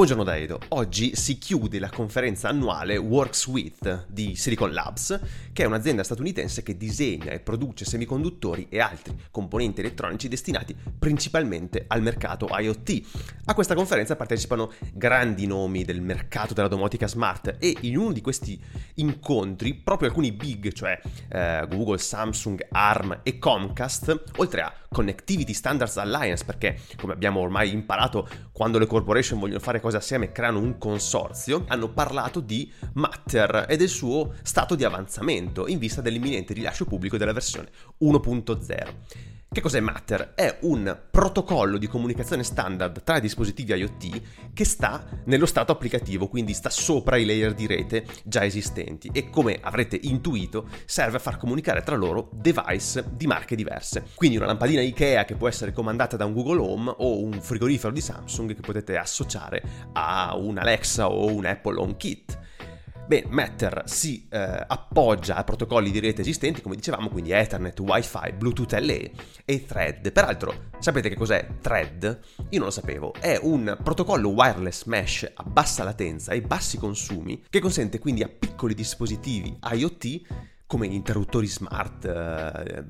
Buongiorno da Edo. Oggi si chiude la conferenza annuale Works With di Silicon Labs, che è un'azienda statunitense che disegna e produce semiconduttori e altri componenti elettronici destinati principalmente al mercato IoT. A questa conferenza partecipano grandi nomi del mercato della domotica smart e in uno di questi incontri proprio alcuni big, cioè eh, Google, Samsung, ARM e Comcast, oltre a Connectivity Standards Alliance, perché come abbiamo ormai imparato quando le corporation vogliono fare cose assieme e creano un consorzio, hanno parlato di Matter e del suo stato di avanzamento in vista dell'imminente rilascio pubblico della versione 1.0. Che cos'è Matter? È un protocollo di comunicazione standard tra i dispositivi IoT che sta nello stato applicativo, quindi sta sopra i layer di rete già esistenti e come avrete intuito serve a far comunicare tra loro device di marche diverse. Quindi una lampadina Ikea che può essere comandata da un Google Home o un frigorifero di Samsung che potete associare a un Alexa o un Apple HomeKit. Beh, Matter si eh, appoggia a protocolli di rete esistenti, come dicevamo, quindi Ethernet, Wi-Fi, Bluetooth LE e Thread. Peraltro, sapete che cos'è Thread? Io non lo sapevo. È un protocollo wireless mesh a bassa latenza e bassi consumi che consente quindi a piccoli dispositivi IoT come interruttori smart eh,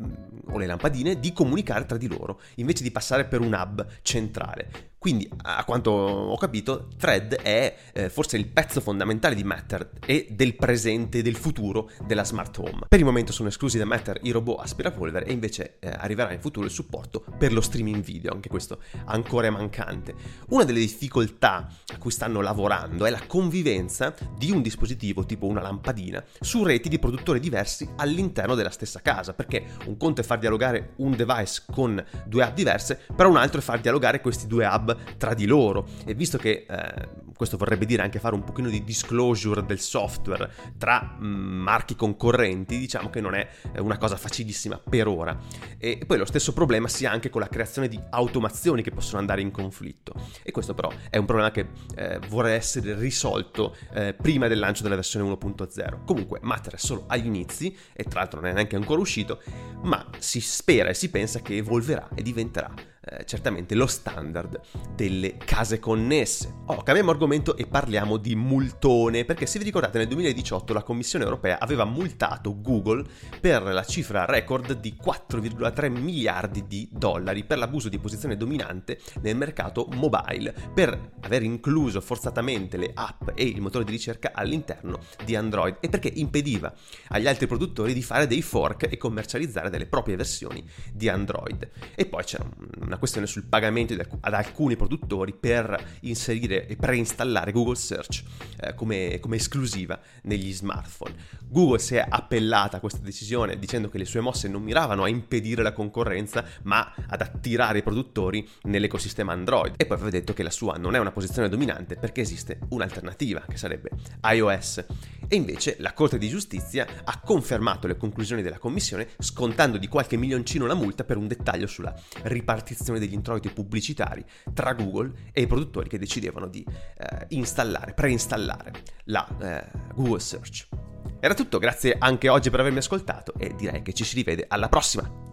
o le lampadine, di comunicare tra di loro, invece di passare per un hub centrale. Quindi, a quanto ho capito, Thread è eh, forse il pezzo fondamentale di Matter e del presente e del futuro della smart home. Per il momento sono esclusi da Matter i robot aspirapolvere e invece eh, arriverà in futuro il supporto per lo streaming video, anche questo ancora è mancante. Una delle difficoltà a cui stanno lavorando è la convivenza di un dispositivo tipo una lampadina su reti di produttori diversi all'interno della stessa casa, perché un conto è far dialogare un device con due app diverse, però un altro è far dialogare questi due hub tra di loro e visto che eh, questo vorrebbe dire anche fare un pochino di disclosure del software tra mh, mm, marchi concorrenti, diciamo che non è una cosa facilissima per ora. E poi lo stesso problema si ha anche con la creazione di automazioni che possono andare in conflitto. E questo però è un problema che eh, vorrà essere risolto eh, prima del lancio della versione 1.0. Comunque Matter è solo agli inizi e tra l'altro non è neanche ancora uscito, ma si spera e si pensa che evolverà e diventerà eh, certamente lo standard delle case connesse. Oh, cambiamo argomento e parliamo di multone, perché se vi ricordate nel 2018 la Commissione europea aveva multato Google per la cifra record di 4,3 miliardi di dollari per l'abuso di posizione dominante nel mercato mobile, per aver incluso forzatamente le app e il motore di ricerca all'interno di Android e perché impediva agli altri produttori di fare dei fork e commercializzare delle proprie versioni di Android. E poi c'è una questione sul pagamento ad alcuni produttori per inserire e preinstallare Google Search eh, come, come, esclusiva negli smartphone. Google si è appellata a questa decisione dicendo che le sue mosse non miravano a impedire la concorrenza, ma ad attirare i produttori nell'ecosistema Android. E poi aveva detto che la sua non è una posizione dominante perché esiste un'alternativa, che sarebbe iOS. E invece la Corte di Giustizia ha confermato le conclusioni della Commissione scontando di qualche milioncino la multa per un dettaglio sulla ripartizione degli introiti pubblicitari tra Google e i produttori che decidevano di eh, installare, preinstallare la eh, Google Search. Era tutto, grazie anche oggi per avermi ascoltato e direi che ci si rivede alla prossima.